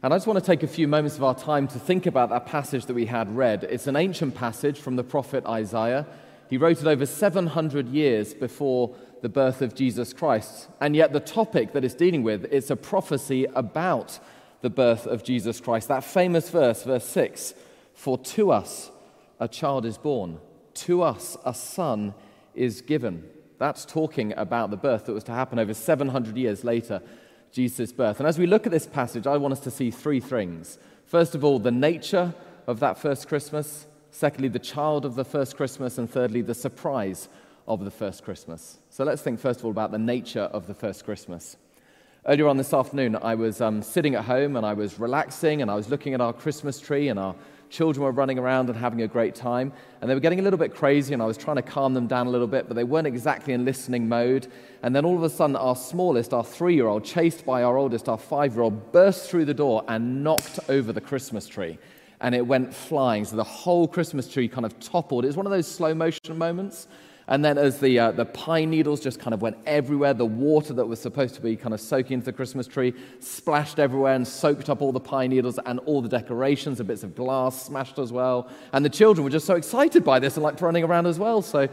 And I just want to take a few moments of our time to think about that passage that we had read. It's an ancient passage from the prophet Isaiah. He wrote it over 700 years before the birth of Jesus Christ. And yet, the topic that it's dealing with is a prophecy about the birth of Jesus Christ. That famous verse, verse 6 For to us a child is born, to us a son is given. That's talking about the birth that was to happen over 700 years later, Jesus' birth. And as we look at this passage, I want us to see three things. First of all, the nature of that first Christmas. Secondly, the child of the first Christmas. And thirdly, the surprise of the first Christmas. So let's think first of all about the nature of the first Christmas. Earlier on this afternoon, I was um, sitting at home and I was relaxing and I was looking at our Christmas tree and our children were running around and having a great time. And they were getting a little bit crazy and I was trying to calm them down a little bit, but they weren't exactly in listening mode. And then all of a sudden, our smallest, our three year old, chased by our oldest, our five year old, burst through the door and knocked over the Christmas tree and it went flying. So the whole Christmas tree kind of toppled. It was one of those slow motion moments. And then as the, uh, the pine needles just kind of went everywhere, the water that was supposed to be kind of soaking into the Christmas tree splashed everywhere and soaked up all the pine needles and all the decorations, and bits of glass smashed as well. And the children were just so excited by this and like running around as well. So,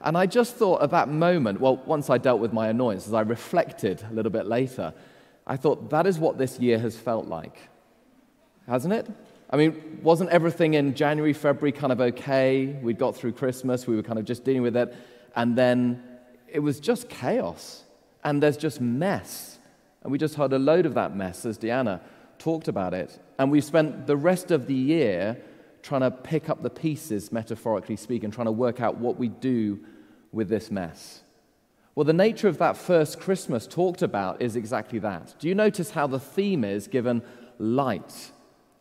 and I just thought at that moment, well, once I dealt with my annoyance, as I reflected a little bit later, I thought that is what this year has felt like, hasn't it? I mean, wasn't everything in January, February kind of okay? We'd got through Christmas, we were kind of just dealing with it, and then it was just chaos, and there's just mess. And we just heard a load of that mess as Deanna talked about it. And we've spent the rest of the year trying to pick up the pieces, metaphorically speaking, trying to work out what we do with this mess. Well, the nature of that first Christmas talked about is exactly that. Do you notice how the theme is given light?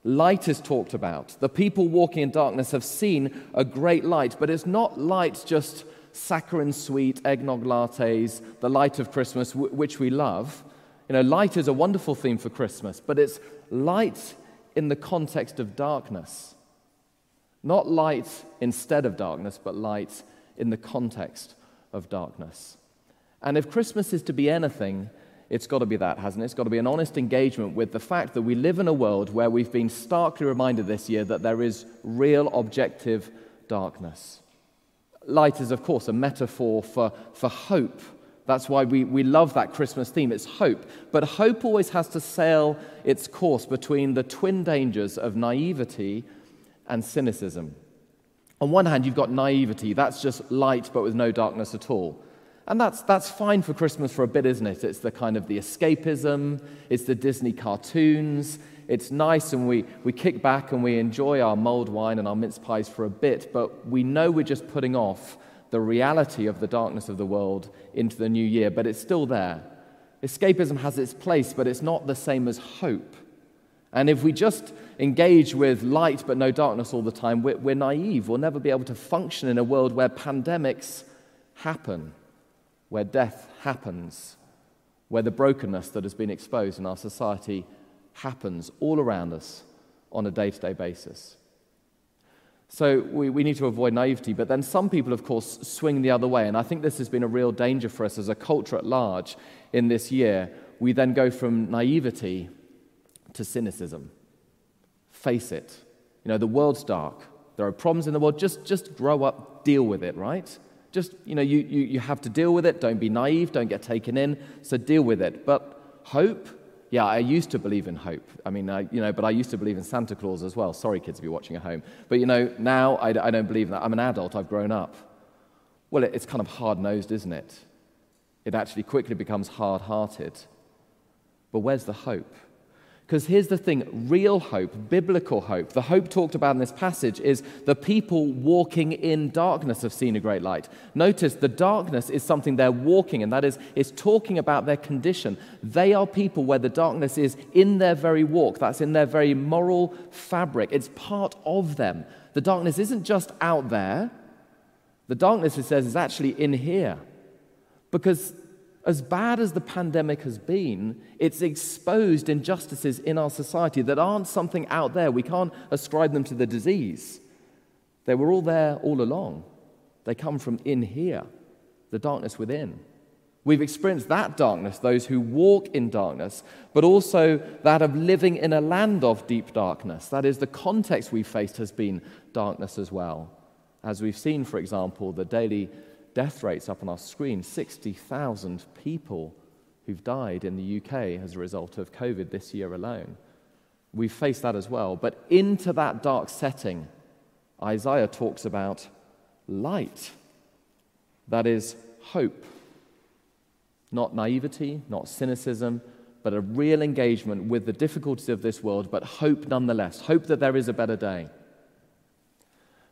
Light is talked about. The people walking in darkness have seen a great light, but it's not light just saccharine sweet eggnog lattes, the light of Christmas, w- which we love. You know, light is a wonderful theme for Christmas, but it's light in the context of darkness. Not light instead of darkness, but light in the context of darkness. And if Christmas is to be anything, it's got to be that, hasn't it? It's got to be an honest engagement with the fact that we live in a world where we've been starkly reminded this year that there is real objective darkness. Light is, of course, a metaphor for, for hope. That's why we, we love that Christmas theme. It's hope. But hope always has to sail its course between the twin dangers of naivety and cynicism. On one hand, you've got naivety, that's just light but with no darkness at all. And that's, that's fine for Christmas for a bit, isn't it? It's the kind of the escapism, it's the Disney cartoons. It's nice and we, we kick back and we enjoy our mulled wine and our mince pies for a bit, but we know we're just putting off the reality of the darkness of the world into the new year, but it's still there. Escapism has its place, but it's not the same as hope. And if we just engage with light but no darkness all the time, we're, we're naive. We'll never be able to function in a world where pandemics happen where death happens, where the brokenness that has been exposed in our society happens all around us on a day to day basis. So we, we need to avoid naivety, but then some people, of course, swing the other way. And I think this has been a real danger for us as a culture at large in this year. We then go from naivety to cynicism. Face it. You know, the world's dark. There are problems in the world. Just, just grow up, deal with it, right? Just, you know, you, you, you have to deal with it. Don't be naive. Don't get taken in. So deal with it. But hope, yeah, I used to believe in hope. I mean, I, you know, but I used to believe in Santa Claus as well. Sorry, kids, if you're watching at home. But, you know, now I, I don't believe in that. I'm an adult. I've grown up. Well, it, it's kind of hard nosed, isn't it? It actually quickly becomes hard hearted. But where's the hope? Because here's the thing real hope, biblical hope, the hope talked about in this passage is the people walking in darkness have seen a great light. Notice the darkness is something they're walking in, that is, it's talking about their condition. They are people where the darkness is in their very walk, that's in their very moral fabric, it's part of them. The darkness isn't just out there, the darkness, it says, is actually in here. Because as bad as the pandemic has been, it's exposed injustices in our society that aren't something out there. We can't ascribe them to the disease. They were all there all along. They come from in here, the darkness within. We've experienced that darkness, those who walk in darkness, but also that of living in a land of deep darkness. That is, the context we've faced has been darkness as well. As we've seen, for example, the daily death rates up on our screen 60,000 people who've died in the UK as a result of COVID this year alone. We've faced that as well. But into that dark setting, Isaiah talks about light. That is hope not naivety, not cynicism, but a real engagement with the difficulties of this world, but hope nonetheless. Hope that there is a better day.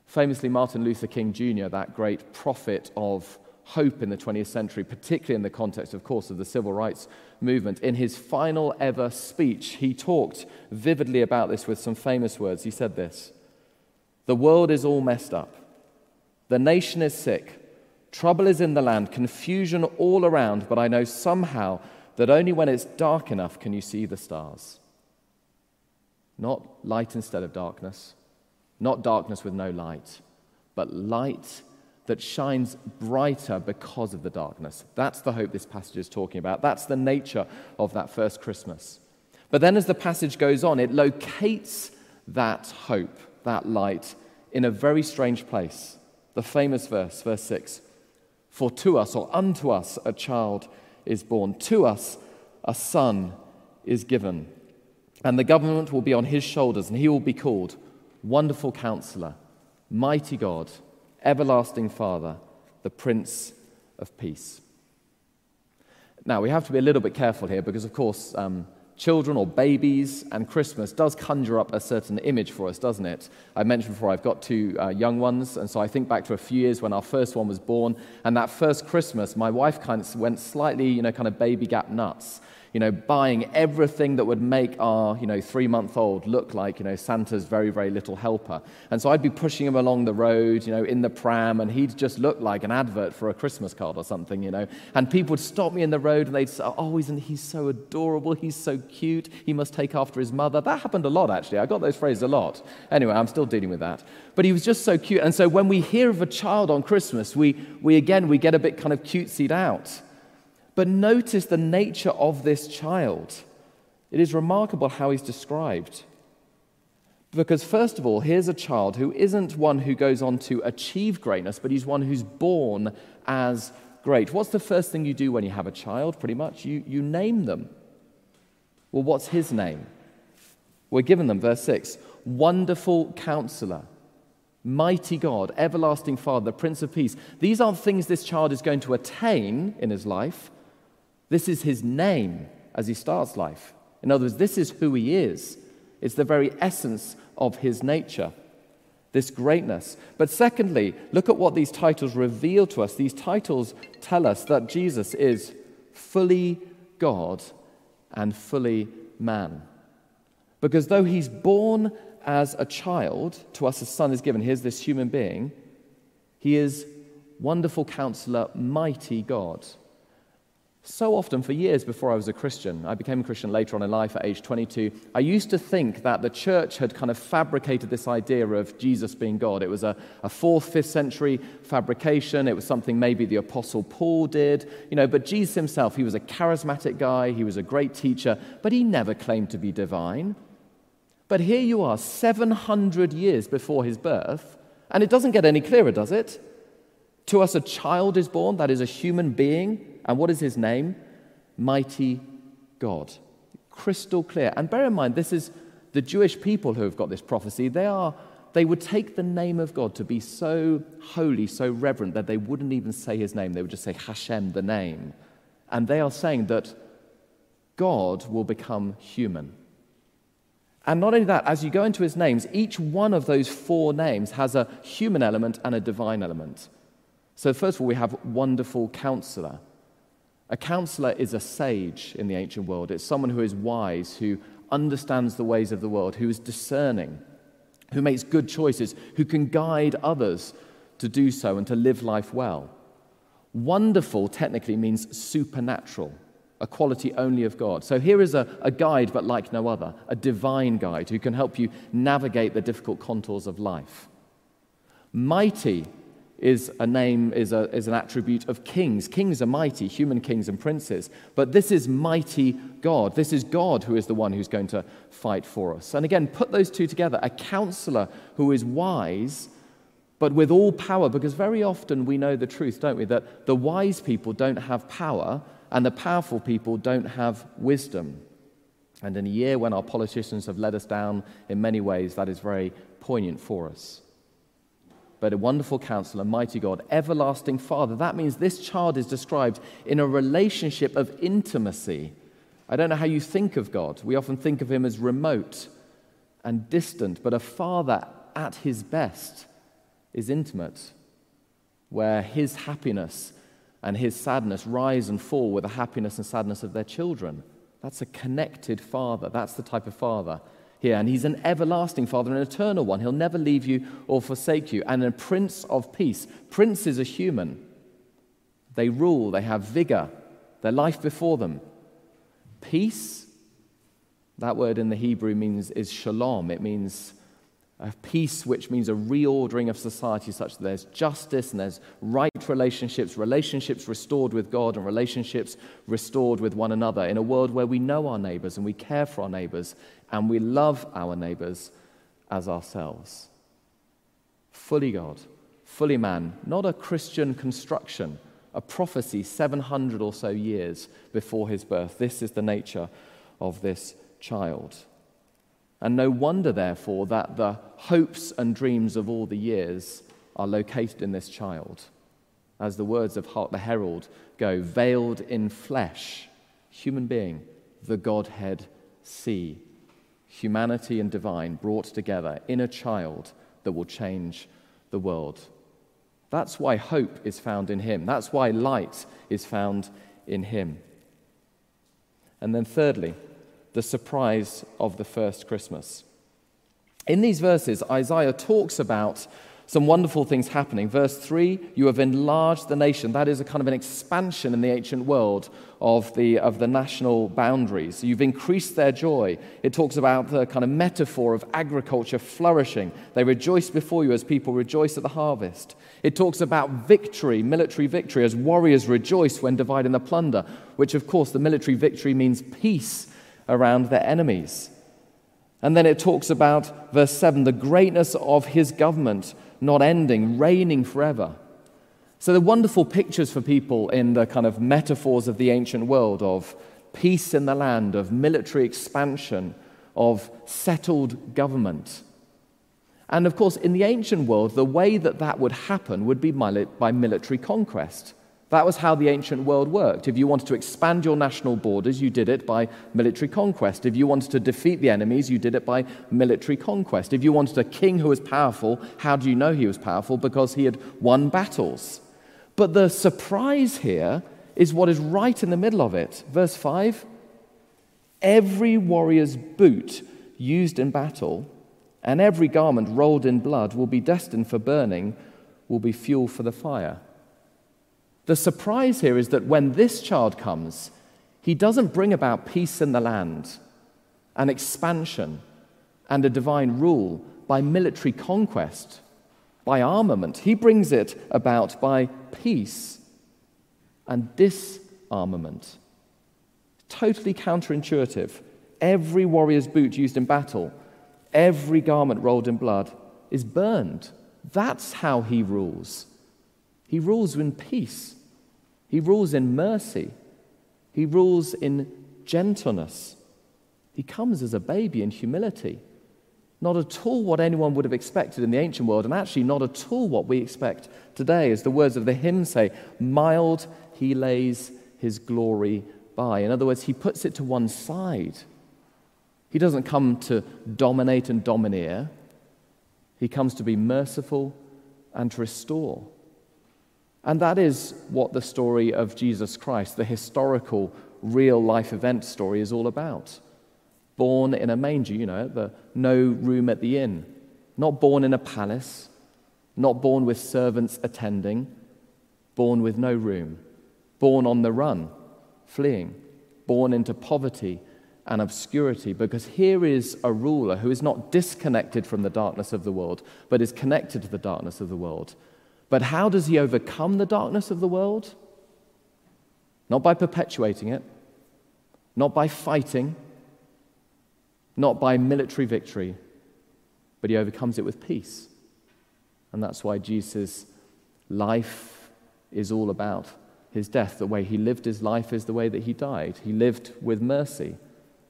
Famously, Martin Luther King Jr., that great prophet of hope in the 20th century, particularly in the context, of course, of the civil rights movement, in his final ever speech, he talked vividly about this with some famous words. He said this The world is all messed up, the nation is sick. Trouble is in the land, confusion all around, but I know somehow that only when it's dark enough can you see the stars. Not light instead of darkness, not darkness with no light, but light that shines brighter because of the darkness. That's the hope this passage is talking about. That's the nature of that first Christmas. But then, as the passage goes on, it locates that hope, that light, in a very strange place. The famous verse, verse 6 for to us, or unto us, a child is born. To us, a son is given. And the government will be on his shoulders, and he will be called Wonderful Counselor, Mighty God, Everlasting Father, the Prince of Peace. Now, we have to be a little bit careful here because, of course, um, children or babies and Christmas does conjure up a certain image for us, doesn't it? I mentioned before I've got two uh, young ones, and so I think back to a few years when our first one was born, and that first Christmas, my wife kind of went slightly, you know, kind of baby gap nuts you know, buying everything that would make our, you know, three month old look like, you know, Santa's very, very little helper. And so I'd be pushing him along the road, you know, in the pram, and he'd just look like an advert for a Christmas card or something, you know. And people would stop me in the road and they'd say, oh, isn't he so adorable? He's so cute. He must take after his mother. That happened a lot, actually. I got those phrases a lot. Anyway, I'm still dealing with that. But he was just so cute. And so when we hear of a child on Christmas, we, we again, we get a bit kind of cutesied out. But notice the nature of this child. It is remarkable how he's described. Because, first of all, here's a child who isn't one who goes on to achieve greatness, but he's one who's born as great. What's the first thing you do when you have a child? Pretty much, you, you name them. Well, what's his name? We're given them, verse 6 Wonderful Counselor, Mighty God, Everlasting Father, Prince of Peace. These aren't things this child is going to attain in his life, this is his name as he starts life. In other words, this is who he is. It's the very essence of his nature, this greatness. But secondly, look at what these titles reveal to us. These titles tell us that Jesus is fully God and fully man. Because though he's born as a child, to us a son is given, here's this human being, he is wonderful counselor, mighty God. So often, for years before I was a Christian, I became a Christian later on in life at age 22, I used to think that the church had kind of fabricated this idea of Jesus being God. It was a, a fourth, fifth century fabrication. It was something maybe the Apostle Paul did. You know, but Jesus himself, he was a charismatic guy, he was a great teacher, but he never claimed to be divine. But here you are, 700 years before his birth, and it doesn't get any clearer, does it? To us, a child is born, that is a human being and what is his name? Mighty God. Crystal clear. And bear in mind, this is the Jewish people who have got this prophecy. They are they would take the name of God to be so holy, so reverent, that they wouldn't even say his name. They would just say Hashem, the name. And they are saying that God will become human. And not only that, as you go into his names, each one of those four names has a human element and a divine element. So, first of all, we have wonderful counselor. A counselor is a sage in the ancient world. It's someone who is wise, who understands the ways of the world, who is discerning, who makes good choices, who can guide others to do so and to live life well. Wonderful technically means supernatural, a quality only of God. So here is a, a guide, but like no other, a divine guide who can help you navigate the difficult contours of life. Mighty is a name, is, a, is an attribute of kings. Kings are mighty, human kings and princes. But this is mighty God. This is God who is the one who's going to fight for us. And again, put those two together a counselor who is wise, but with all power, because very often we know the truth, don't we? That the wise people don't have power and the powerful people don't have wisdom. And in a year when our politicians have let us down in many ways, that is very poignant for us but a wonderful counselor, mighty God, everlasting Father. That means this child is described in a relationship of intimacy. I don't know how you think of God. We often think of him as remote and distant, but a father at his best is intimate, where his happiness and his sadness rise and fall with the happiness and sadness of their children. That's a connected father. That's the type of father here. And he's an everlasting Father, an eternal one. He'll never leave you or forsake you. And a Prince of Peace. Princes are human. They rule, they have vigor, their life before them. Peace, that word in the Hebrew means is shalom. It means a peace which means a reordering of society such that there's justice and there's right relationships, relationships restored with God and relationships restored with one another in a world where we know our neighbors and we care for our neighbors and we love our neighbors as ourselves. Fully God, fully man, not a Christian construction, a prophecy 700 or so years before his birth. This is the nature of this child. And no wonder, therefore, that the hopes and dreams of all the years are located in this child. As the words of the herald go, veiled in flesh, human being, the Godhead see. Humanity and divine brought together in a child that will change the world. That's why hope is found in him. That's why light is found in him. And then, thirdly, the surprise of the first Christmas. In these verses, Isaiah talks about some wonderful things happening. Verse 3 You have enlarged the nation. That is a kind of an expansion in the ancient world of the, of the national boundaries. You've increased their joy. It talks about the kind of metaphor of agriculture flourishing. They rejoice before you as people rejoice at the harvest. It talks about victory, military victory, as warriors rejoice when dividing the plunder, which, of course, the military victory means peace around their enemies. And then it talks about, verse 7, the greatness of his government not ending, reigning forever. So, the wonderful pictures for people in the kind of metaphors of the ancient world of peace in the land, of military expansion, of settled government. And of course, in the ancient world, the way that that would happen would be by military conquest. That was how the ancient world worked. If you wanted to expand your national borders, you did it by military conquest. If you wanted to defeat the enemies, you did it by military conquest. If you wanted a king who was powerful, how do you know he was powerful? Because he had won battles. But the surprise here is what is right in the middle of it. Verse 5 Every warrior's boot used in battle and every garment rolled in blood will be destined for burning, will be fuel for the fire. The surprise here is that when this child comes, he doesn't bring about peace in the land, an expansion, and a divine rule by military conquest, by armament. He brings it about by peace and disarmament. Totally counterintuitive. Every warrior's boot used in battle, every garment rolled in blood is burned. That's how he rules. He rules in peace. He rules in mercy. He rules in gentleness. He comes as a baby in humility. Not at all what anyone would have expected in the ancient world, and actually not at all what we expect today. As the words of the hymn say, mild he lays his glory by. In other words, he puts it to one side. He doesn't come to dominate and domineer, he comes to be merciful and to restore. And that is what the story of Jesus Christ, the historical, real life event story, is all about. Born in a manger, you know, the no room at the inn. Not born in a palace, not born with servants attending, born with no room, born on the run, fleeing, born into poverty and obscurity, because here is a ruler who is not disconnected from the darkness of the world, but is connected to the darkness of the world But how does he overcome the darkness of the world? Not by perpetuating it, not by fighting, not by military victory, but he overcomes it with peace. And that's why Jesus' life is all about his death. The way he lived his life is the way that he died. He lived with mercy,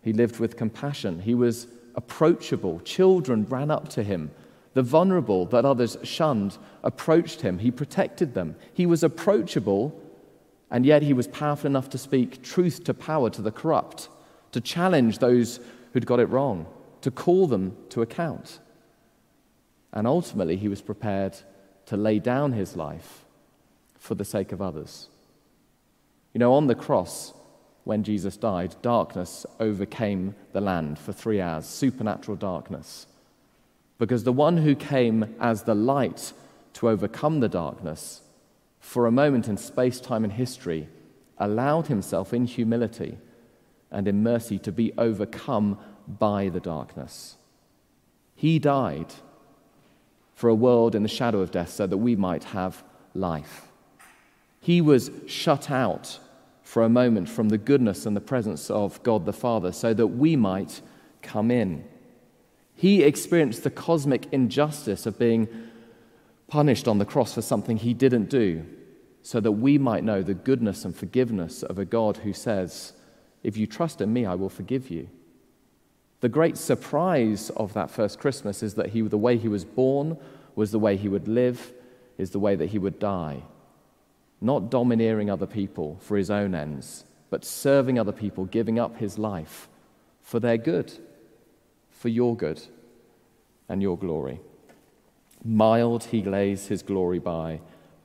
he lived with compassion, he was approachable. Children ran up to him. The vulnerable that others shunned approached him. He protected them. He was approachable, and yet he was powerful enough to speak truth to power to the corrupt, to challenge those who'd got it wrong, to call them to account. And ultimately, he was prepared to lay down his life for the sake of others. You know, on the cross, when Jesus died, darkness overcame the land for three hours, supernatural darkness. Because the one who came as the light to overcome the darkness, for a moment in space, time, and history, allowed himself in humility and in mercy to be overcome by the darkness. He died for a world in the shadow of death so that we might have life. He was shut out for a moment from the goodness and the presence of God the Father so that we might come in. He experienced the cosmic injustice of being punished on the cross for something he didn't do, so that we might know the goodness and forgiveness of a God who says, If you trust in me, I will forgive you. The great surprise of that first Christmas is that he, the way he was born was the way he would live, is the way that he would die. Not domineering other people for his own ends, but serving other people, giving up his life for their good, for your good and your glory. Mild he lays his glory by,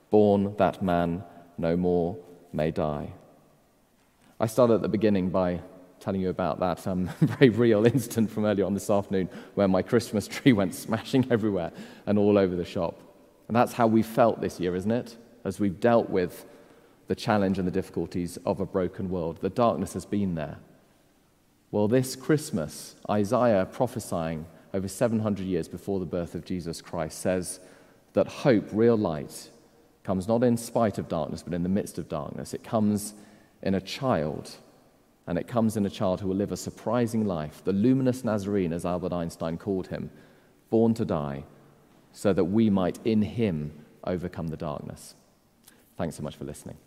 born that man no more may die. I started at the beginning by telling you about that um, very real incident from earlier on this afternoon where my Christmas tree went smashing everywhere and all over the shop. And that's how we felt this year, isn't it? As we've dealt with the challenge and the difficulties of a broken world. The darkness has been there. Well, this Christmas, Isaiah prophesying over 700 years before the birth of Jesus Christ says that hope, real light, comes not in spite of darkness, but in the midst of darkness. It comes in a child and it comes in a child who will live a surprising life, the luminous Nazarene, as Albert Einstein called him, born to die, so that we might in him overcome the darkness. Thanks so much for listening.